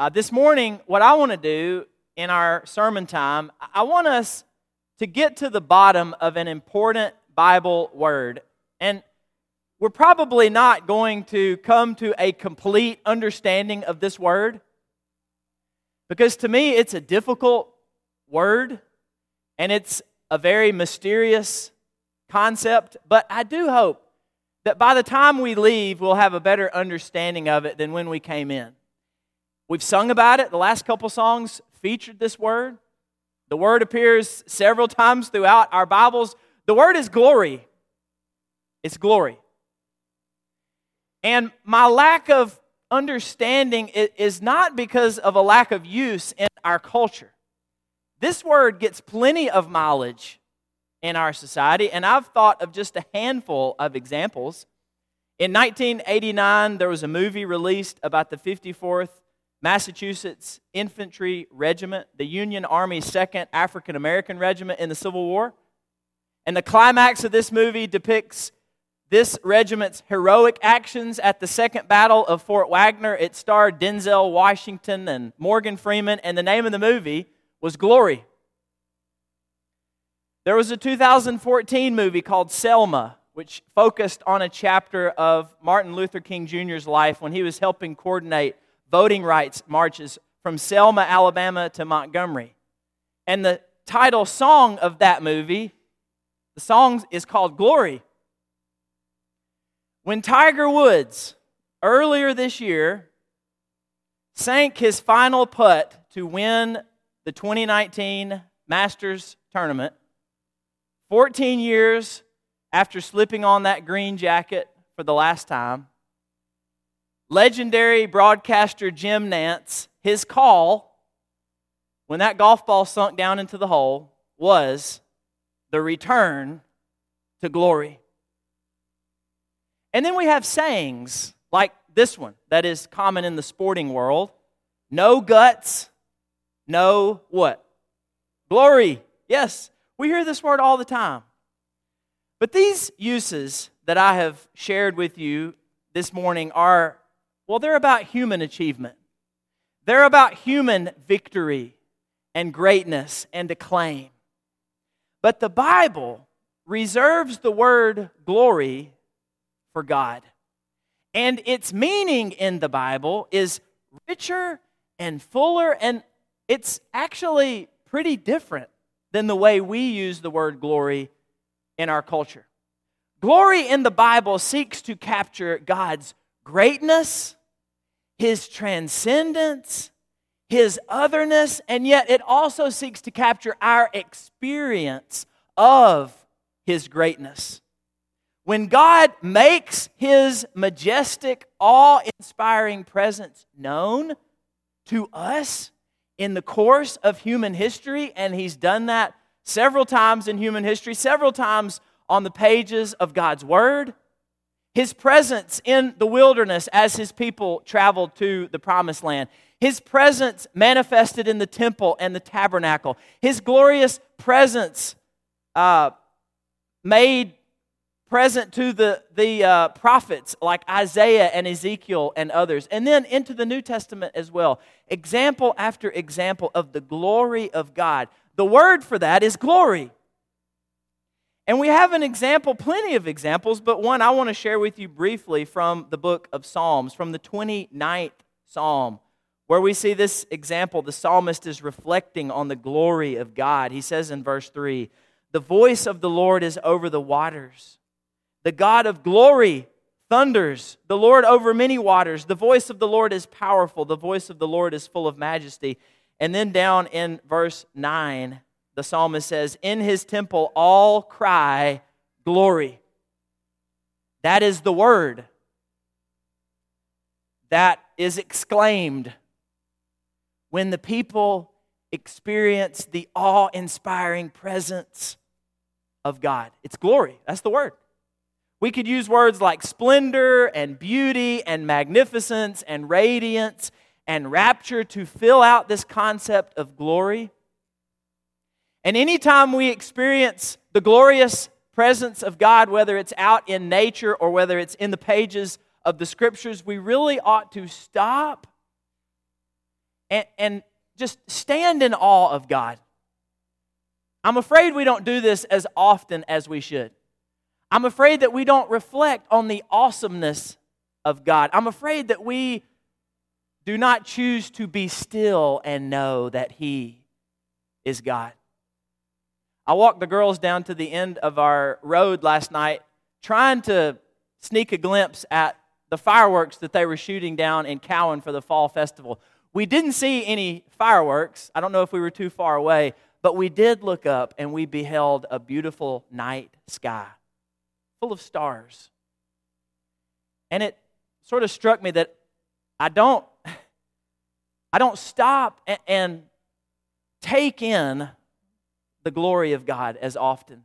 Uh, this morning, what I want to do in our sermon time, I want us to get to the bottom of an important Bible word. And we're probably not going to come to a complete understanding of this word because to me it's a difficult word and it's a very mysterious concept, but I do hope that by the time we leave, we'll have a better understanding of it than when we came in. We've sung about it. The last couple songs featured this word. The word appears several times throughout our Bibles. The word is glory. It's glory. And my lack of understanding is not because of a lack of use in our culture. This word gets plenty of mileage in our society, and I've thought of just a handful of examples. In 1989, there was a movie released about the 54th Massachusetts Infantry Regiment, the Union Army's 2nd African American Regiment in the Civil War. And the climax of this movie depicts this regiment's heroic actions at the Second Battle of Fort Wagner. It starred Denzel Washington and Morgan Freeman, and the name of the movie was Glory. There was a 2014 movie called Selma, which focused on a chapter of Martin Luther King Jr.'s life when he was helping coordinate voting rights marches from Selma, Alabama to Montgomery. And the title song of that movie, the song is called Glory. When Tiger Woods, earlier this year, sank his final putt to win the 2019 Masters tournament, 14 years after slipping on that green jacket for the last time, legendary broadcaster Jim Nantz, his call when that golf ball sunk down into the hole was the return to glory. And then we have sayings like this one that is common in the sporting world no guts, no what? Glory. Yes, we hear this word all the time. But these uses that I have shared with you this morning are, well, they're about human achievement. They're about human victory and greatness and acclaim. But the Bible reserves the word glory for God. And its meaning in the Bible is richer and fuller, and it's actually pretty different than the way we use the word glory in our culture. Glory in the Bible seeks to capture God's greatness, His transcendence, His otherness, and yet it also seeks to capture our experience of His greatness. When God makes His majestic, awe inspiring presence known to us, in the course of human history, and he's done that several times in human history, several times on the pages of God's Word. His presence in the wilderness as his people traveled to the promised land. His presence manifested in the temple and the tabernacle. His glorious presence uh, made present to the, the uh, prophets like Isaiah and Ezekiel and others, and then into the New Testament as well. Example after example of the glory of God. The word for that is glory. And we have an example, plenty of examples, but one I want to share with you briefly from the book of Psalms, from the 29th Psalm, where we see this example. The psalmist is reflecting on the glory of God. He says in verse 3 The voice of the Lord is over the waters. The God of glory thunders, the Lord over many waters. The voice of the Lord is powerful, the voice of the Lord is full of majesty. And then down in verse 9, the psalmist says, In his temple all cry glory. That is the word that is exclaimed when the people experience the awe inspiring presence of God. It's glory. That's the word. We could use words like splendor and beauty and magnificence and radiance and rapture to fill out this concept of glory. And anytime we experience the glorious presence of God, whether it's out in nature or whether it's in the pages of the scriptures, we really ought to stop and, and just stand in awe of God. I'm afraid we don't do this as often as we should. I'm afraid that we don't reflect on the awesomeness of God. I'm afraid that we do not choose to be still and know that He is God. I walked the girls down to the end of our road last night trying to sneak a glimpse at the fireworks that they were shooting down in Cowan for the fall festival. We didn't see any fireworks. I don't know if we were too far away, but we did look up and we beheld a beautiful night sky full of stars. And it sort of struck me that I don't I don't stop and, and take in the glory of God as often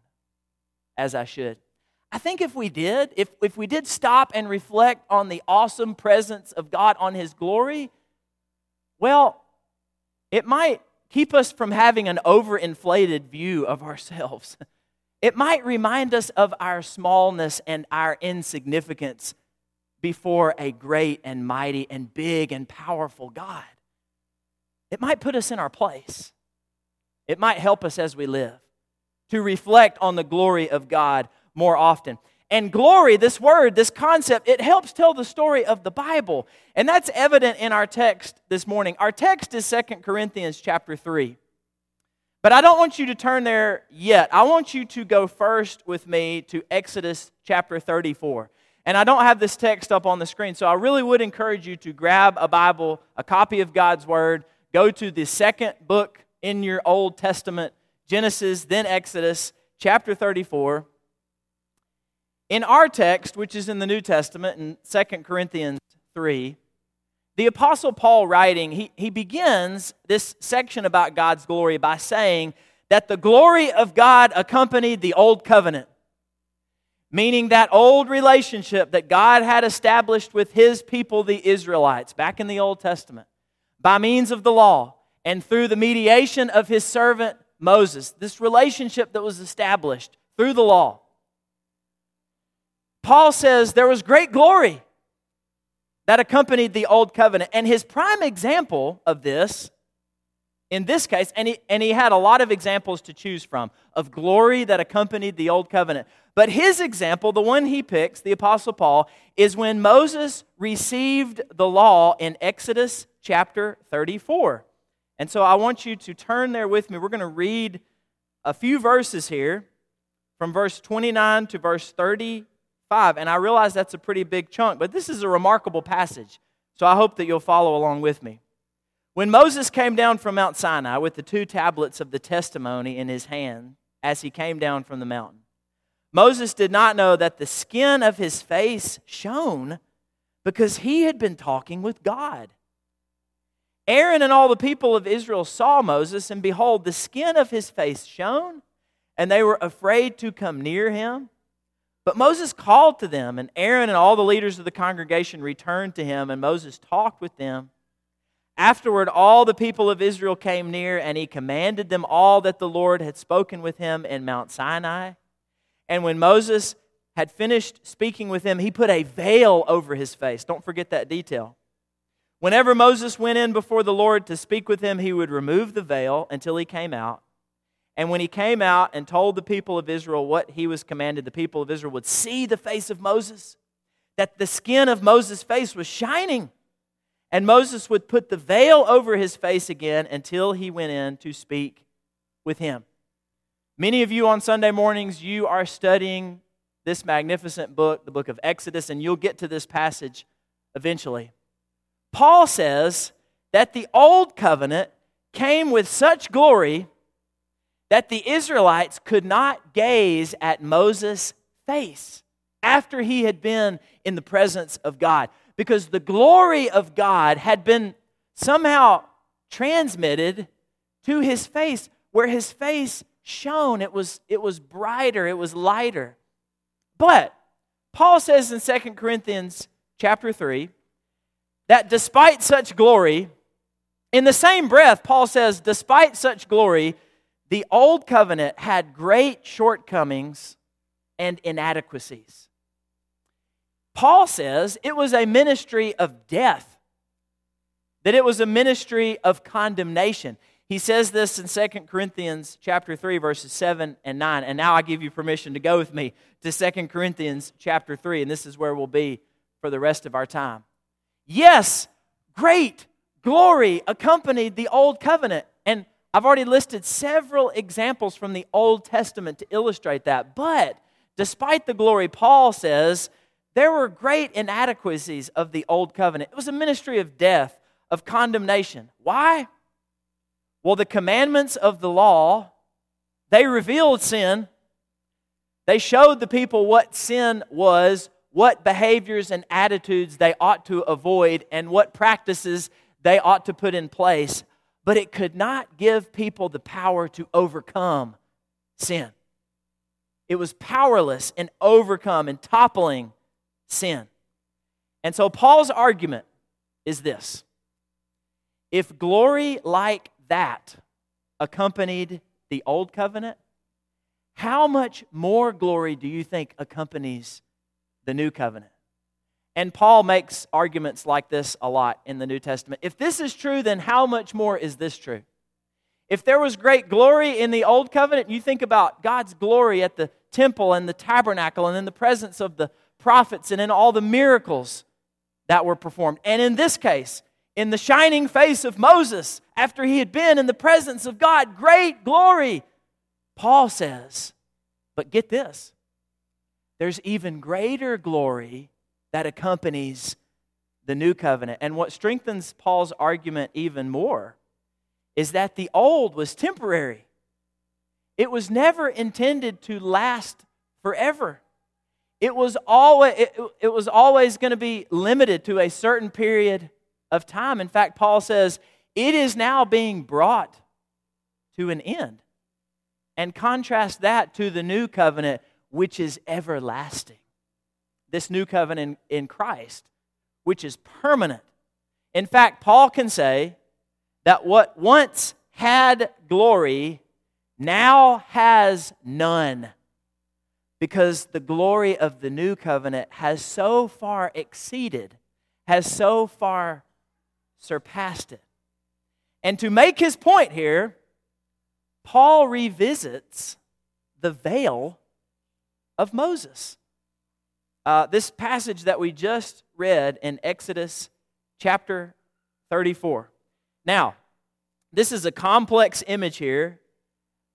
as I should. I think if we did, if, if we did stop and reflect on the awesome presence of God, on His glory, well, it might keep us from having an overinflated view of ourselves. It might remind us of our smallness and our insignificance before a great and mighty and big and powerful God. It might put us in our place. It might help us as we live to reflect on the glory of God more often. And glory, this word, this concept, it helps tell the story of the Bible. And that's evident in our text this morning. Our text is Second Corinthians chapter 3. But I don't want you to turn there yet. I want you to go first with me to Exodus chapter 34. And I don't have this text up on the screen, so I really would encourage you to grab a Bible, a copy of God's Word, go to the second book in your Old Testament, Genesis, then Exodus, chapter 34. In our text, which is in the New Testament, in 2 Corinthians 3, the Apostle Paul writing, he, he begins this section about God's glory by saying that the glory of God accompanied the old covenant, meaning that old relationship that God had established with his people, the Israelites, back in the Old Testament, by means of the law and through the mediation of his servant Moses. This relationship that was established through the law. Paul says there was great glory that accompanied the old covenant. And his prime example of this, in this case, and he, and he had a lot of examples to choose from of glory that accompanied the old covenant. But his example, the one he picks, the Apostle Paul, is when Moses received the law in Exodus chapter 34. And so I want you to turn there with me. We're going to read a few verses here from verse 29 to verse 35. And I realize that's a pretty big chunk, but this is a remarkable passage. So I hope that you'll follow along with me. When Moses came down from Mount Sinai with the two tablets of the testimony in his hand as he came down from the mountain, Moses did not know that the skin of his face shone because he had been talking with God. Aaron and all the people of Israel saw Moses, and behold, the skin of his face shone, and they were afraid to come near him. But Moses called to them, and Aaron and all the leaders of the congregation returned to him, and Moses talked with them. Afterward, all the people of Israel came near, and he commanded them all that the Lord had spoken with him in Mount Sinai. And when Moses had finished speaking with them, he put a veil over his face. Don't forget that detail. Whenever Moses went in before the Lord to speak with him, he would remove the veil until he came out. And when he came out and told the people of Israel what he was commanded, the people of Israel would see the face of Moses, that the skin of Moses' face was shining. And Moses would put the veil over his face again until he went in to speak with him. Many of you on Sunday mornings, you are studying this magnificent book, the book of Exodus, and you'll get to this passage eventually. Paul says that the old covenant came with such glory that the Israelites could not gaze at Moses' face after he had been in the presence of God because the glory of God had been somehow transmitted to his face where his face shone. It was it was brighter it was lighter. But paul says in 2 corinthians chapter 3 that despite such glory in the same breath paul says despite such glory the old covenant had great shortcomings and inadequacies. Paul says it was a ministry of death. that it was a ministry of condemnation. He says this in 2 Corinthians chapter 3 verses 7 and 9. And now I give you permission to go with me to 2 Corinthians chapter 3 and this is where we'll be for the rest of our time. Yes, great glory accompanied the old covenant. And I've already listed several examples from the Old Testament to illustrate that. But despite the glory, Paul says there were great inadequacies of the old covenant. It was a ministry of death, of condemnation. Why? Well, the commandments of the law, they revealed sin. They showed the people what sin was, what behaviors and attitudes they ought to avoid, and what practices they ought to put in place. But it could not give people the power to overcome sin. It was powerless in overcome and toppling sin. And so Paul's argument is this if glory like that accompanied the old covenant, how much more glory do you think accompanies the new covenant? And Paul makes arguments like this a lot in the New Testament. If this is true, then how much more is this true? If there was great glory in the old covenant, you think about God's glory at the temple and the tabernacle and in the presence of the prophets and in all the miracles that were performed. And in this case, in the shining face of Moses, after he had been in the presence of God, great glory. Paul says, but get this there's even greater glory that accompanies the new covenant. And what strengthens Paul's argument even more is that the old was temporary, it was never intended to last forever. It was always, it, it was always going to be limited to a certain period of time. In fact, Paul says, it is now being brought to an end. And contrast that to the new covenant, which is everlasting. This new covenant in, Christ, which is permanent. In fact, Paul can say that what once had glory now has none because the glory of the new covenant has so far exceeded, has so far surpassed it. And to make his point here, Paul revisits the veil of Moses. Uh, this passage that we just read in Exodus chapter 34. Now, this is a complex image here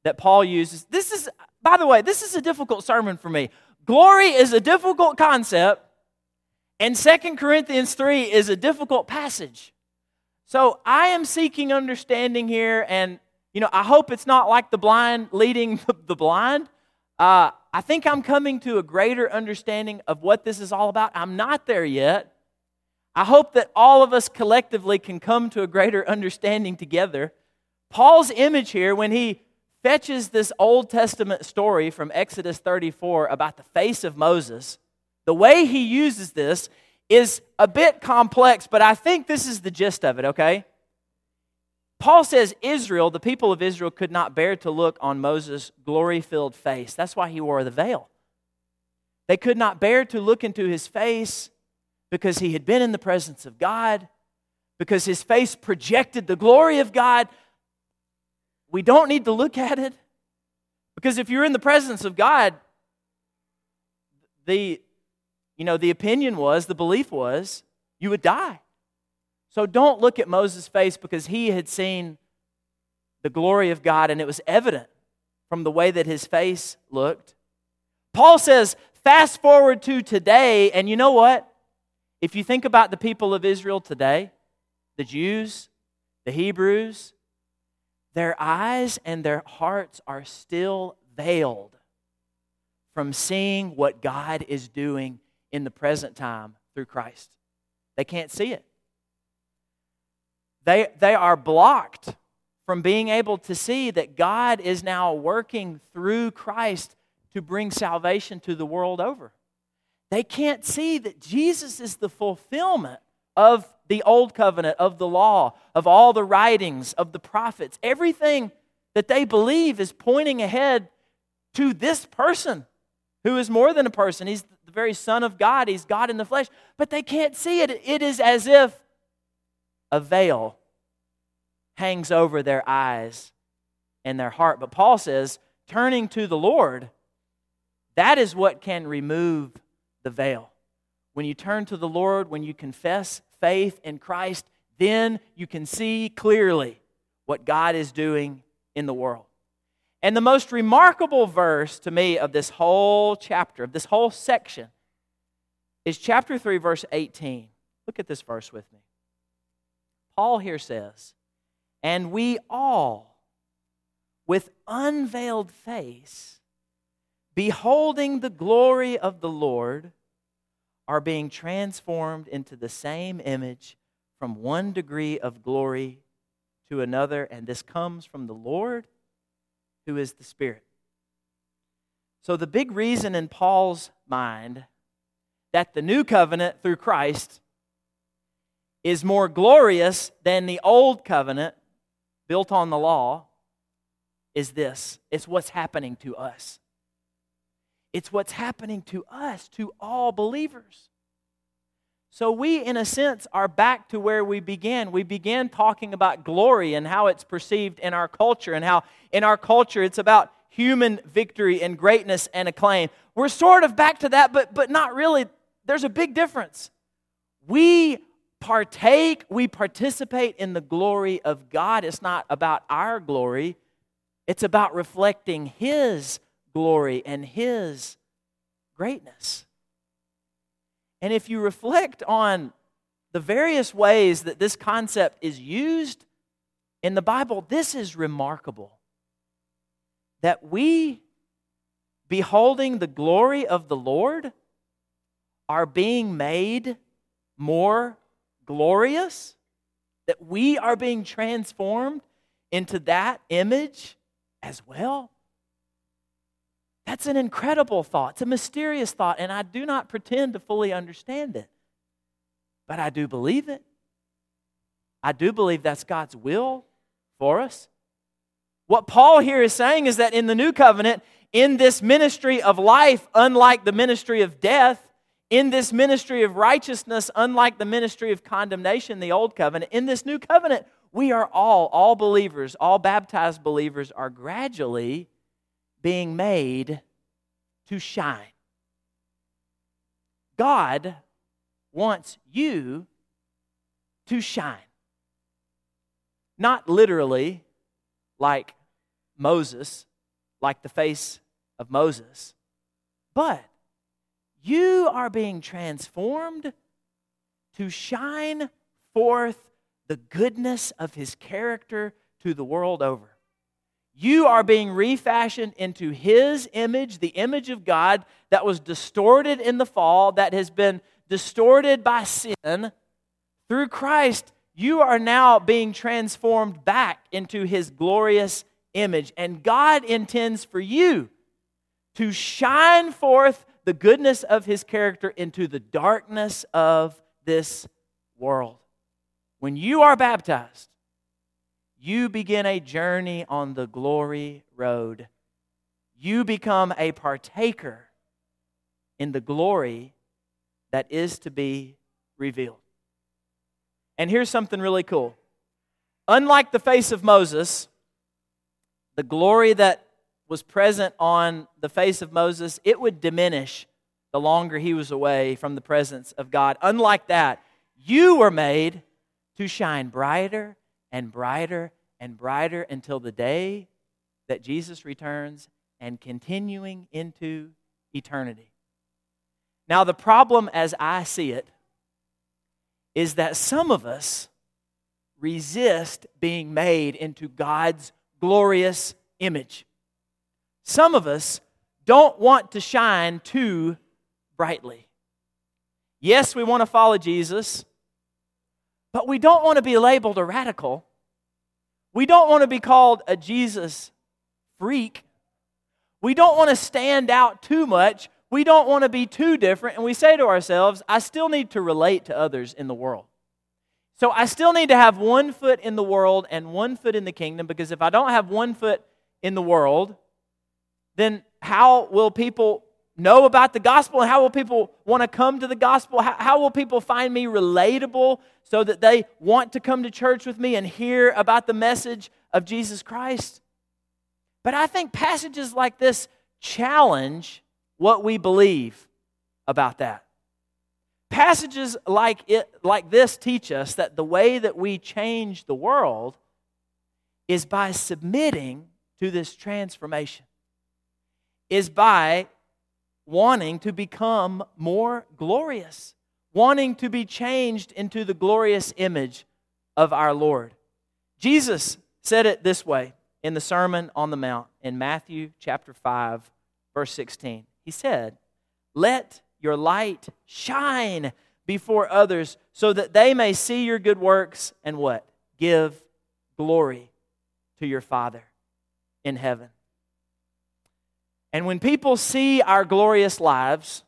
that Paul uses. This is, by the way, this is a difficult sermon for me. Glory is a difficult concept, and Second Corinthians 3 is a difficult passage. So I am seeking understanding here, and you know, I hope it's not like the blind leading the blind. Uh, I think I'm coming to a greater understanding of what this is all about. I'm not there yet. I hope that all of us collectively can come to a greater understanding together. Paul's image here, when he fetches this Old Testament story from Exodus 34 about the face of Moses, the way he uses this is a bit complex, but I think this is the gist of it, okay? Paul says Israel, the people of Israel, could not bear to look on Moses' glory filled face. That's why he wore the veil. They could not bear to look into his face because he had been in the presence of God, because his face projected the glory of God. We don't need to look at it because if you're in the presence of God, the you know, the opinion was, the belief was, you would die. So don't look at Moses' face because he had seen the glory of God and it was evident from the way that his face looked. Paul says, fast forward to today, and you know what? If you think about the people of Israel today, the Jews, the Hebrews, their eyes and their hearts are still veiled from seeing what God is doing in the present time through Christ. They can't see it. They, they are blocked from being able to see that God is now working through Christ to bring salvation to the world over. They can't see that Jesus is the fulfillment of the old covenant, of the law, of all the writings, of the prophets. Everything that they believe is pointing ahead to this person who is more than a person. He's the very Son of God, He's God in the flesh, but they can't see it. It is as if a veil hangs over their eyes and their heart. But Paul says, turning to the Lord, that is what can remove the veil. When you turn to the Lord, when you confess faith in Christ, then you can see clearly what God is doing in the world. And the most remarkable verse to me of this whole chapter, of this whole section, is chapter 3, verse 18. Look at this verse with me. Paul here says, And we all, with unveiled face, beholding the glory of the Lord, are being transformed into the same image from one degree of glory to another. And this comes from the Lord who is the Spirit. So, the big reason in Paul's mind that the new covenant through Christ is more glorious than the old covenant built on the law is this it's what's happening to us. It's what's happening to us, to all believers. So, we, in a sense, are back to where we began. We began talking about glory and how it's perceived in our culture, and how in our culture it's about human victory and greatness and acclaim. We're sort of back to that, but, but not really. There's a big difference. We partake, we participate in the glory of God. It's not about our glory, it's about reflecting His glory and His greatness. And if you reflect on the various ways that this concept is used in the Bible, this is remarkable. That we, beholding the glory of the Lord, are being made more glorious, that we are being transformed into that image as well. That's an incredible thought. It's a mysterious thought, and I do not pretend to fully understand it. But I do believe it. I do believe that's God's will for us. What Paul here is saying is that in the new covenant, in this ministry of life, unlike the ministry of death, in this ministry of righteousness, unlike the ministry of condemnation, the old covenant, in this new covenant, we are all, all believers, all baptized believers, are gradually being made to shine. God wants you to shine. Not literally like Moses, like the face of Moses, but you are being transformed to shine forth the goodness of his character to the world over. You are being refashioned into His image, the image of God that was distorted in the fall, that has been distorted by sin. Through Christ, you are now being transformed back into His glorious image. And God intends for you to shine forth the goodness of His character into the darkness of this world. When you are baptized, you begin a journey on the glory road. You become a partaker in the glory that is to be revealed. And here's something really cool. Unlike the face of Moses, the glory that was present on the face of Moses, it would diminish the longer he was away from the presence of God. Unlike that, you were made to shine brighter and brighter and brighter until the day that Jesus returns and continuing into eternity. Now, the problem as I see it is that some of us resist being made into God's glorious image. Some of us don't want to shine too brightly. Yes, we want to follow Jesus, but we don't want to be labeled a radical we don't want to be called a Jesus freak. We don't want to stand out too much. We don't want to be too different. And we say to ourselves, I still need to relate to others in the world. So I still need to have one foot in the world and one foot in the kingdom because if I don't have one foot in the world, then how will people know about the gospel and how will people want to come to the gospel? How, how, will people find me relatable so that they want to come to church with me and hear about the message of Jesus Christ? But I think passages like this challenge what we believe about that. Passages like, it, like this teach us that the way that we change the world is by submitting to this transformation, is by wanting to become more glorious, wanting to be changed into the glorious image of our Lord. Jesus said it this way in the Sermon on the Mount in Matthew chapter 5, verse 16. He said, Let your light shine before others so that they may see your good works and what? Give glory to your Father in heaven. And when people see our glorious lives,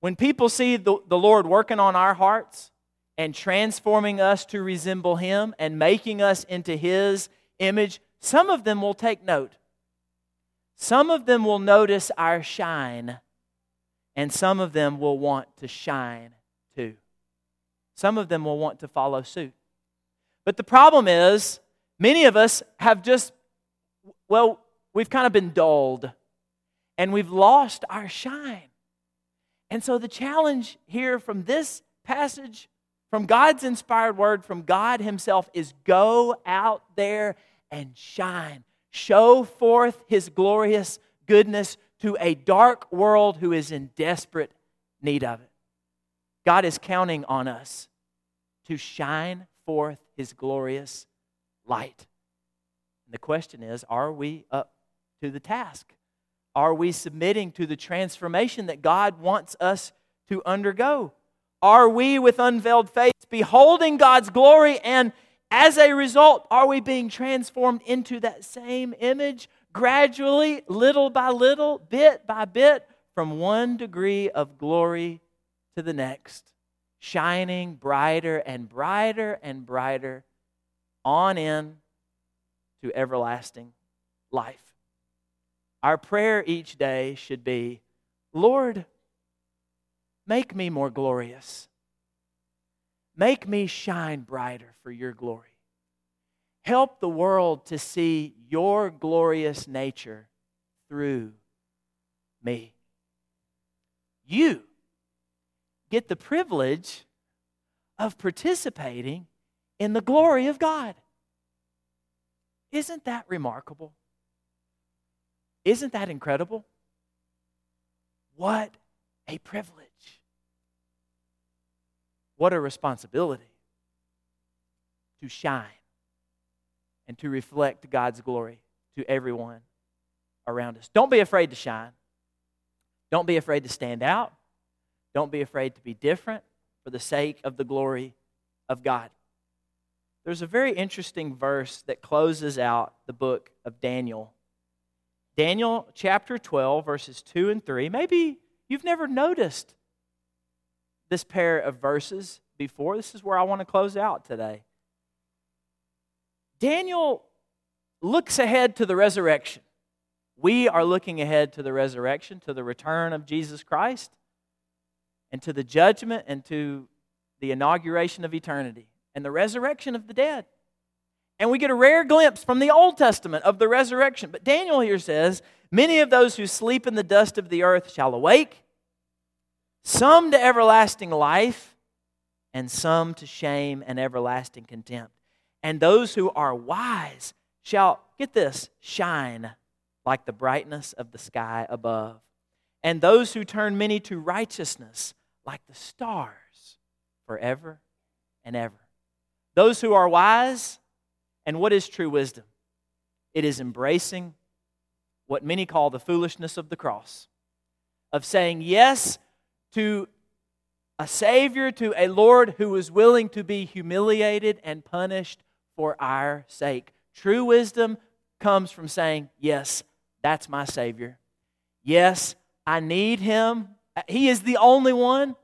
when people see the, the Lord working on our hearts and transforming us to resemble Him and making us into His image, some of them will take note. Some of them will notice our shine, and some of them will want to shine too. Some of them will want to follow suit. But the problem is, many of us have just, well, we've kind of been dulled and we've lost our shine. And so the challenge here from this passage, from God's inspired word, from God Himself, is go out there and shine. Show forth His glorious goodness to a dark world who is in desperate need of it. God is counting on us to shine forth His glorious light. And the question is are we up to the task? Are we submitting to the transformation that God wants us to undergo? Are we, with unveiled face, beholding God's glory? And as a result, are we being transformed into that same image gradually, little by little, bit by bit, from one degree of glory to the next, shining brighter and brighter and brighter on in to everlasting life. Our prayer each day should be Lord, make me more glorious. Make me shine brighter for your glory. Help the world to see your glorious nature through me. You get the privilege of participating in the glory of God. Isn't that remarkable? Isn't that incredible? What a privilege. What a responsibility to shine and to reflect God's glory to everyone around us. Don't be afraid to shine. Don't be afraid to stand out. Don't be afraid to be different for the sake of the glory of God. There's a very interesting verse that closes out the book of Daniel Daniel chapter 12, verses 2 and 3. Maybe you've never noticed this pair of verses before. This is where I want to close out today. Daniel looks ahead to the resurrection. We are looking ahead to the resurrection, to the return of Jesus Christ, and to the judgment and to the inauguration of eternity and the resurrection of the dead. And we get a rare glimpse from the Old Testament of the resurrection. But Daniel here says, Many of those who sleep in the dust of the earth shall awake, some to everlasting life, and some to shame and everlasting contempt. And those who are wise shall, get this, shine like the brightness of the sky above. And those who turn many to righteousness like the stars forever and ever. Those who are wise, and what is true wisdom? It is embracing what many call the foolishness of the cross, of saying yes to a Savior, to a Lord who was willing to be humiliated and punished for our sake. True wisdom comes from saying, Yes, that's my Savior. Yes, I need Him. He is the only one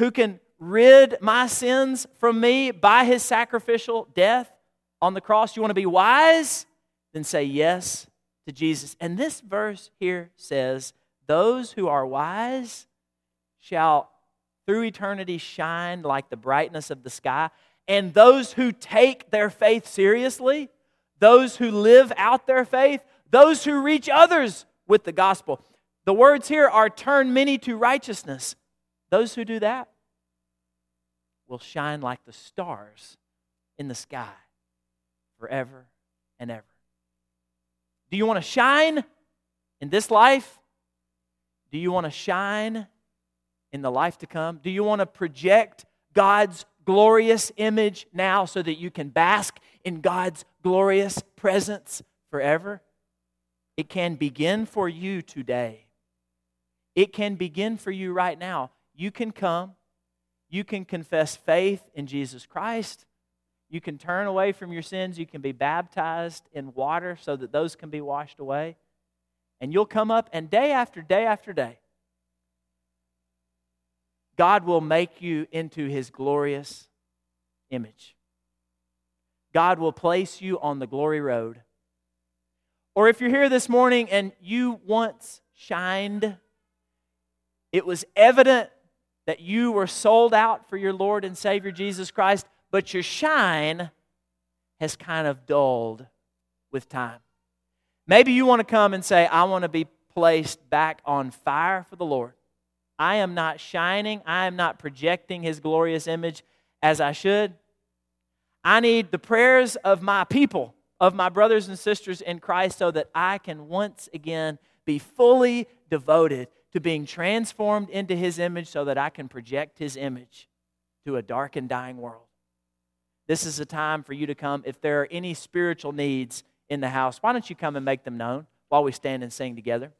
who can rid my sins from me by His sacrificial death on the cross, you want to be wise? Then say yes to Jesus. And this verse here says, those who are wise shall through eternity shine like the brightness of the sky. And those who take their faith seriously, those who live out their faith, those who reach others with the gospel. The words here are turn many to righteousness. Those who do that will shine like the stars in the sky forever and ever. Do you want to shine in this life? Do you want to shine in the life to come? Do you want to project God's glorious image now so that you can bask in God's glorious presence forever? It can begin for you today. It can begin for you right now. You can come, you can confess faith in Jesus Christ. You can turn away from your sins. You can be baptized in water so that those can be washed away. And you'll come up, and day after day after day, God will make you into his glorious image. God will place you on the glory road. Or if you're here this morning and you once shined, it was evident that you were sold out for your Lord and Savior Jesus Christ, but your shine has kind of dulled with time. Maybe you want to come and say, I want to be placed back on fire for the Lord. I am not shining, I am not projecting His glorious image as I should. I need the prayers of my people, of my brothers and sisters in Christ, so that I can once again be fully devoted to being transformed into His image so that I can project His image to a dark and dying world. This is a time for you to come. If there are any spiritual needs in the house, why don't you come and make them known while we stand and sing together?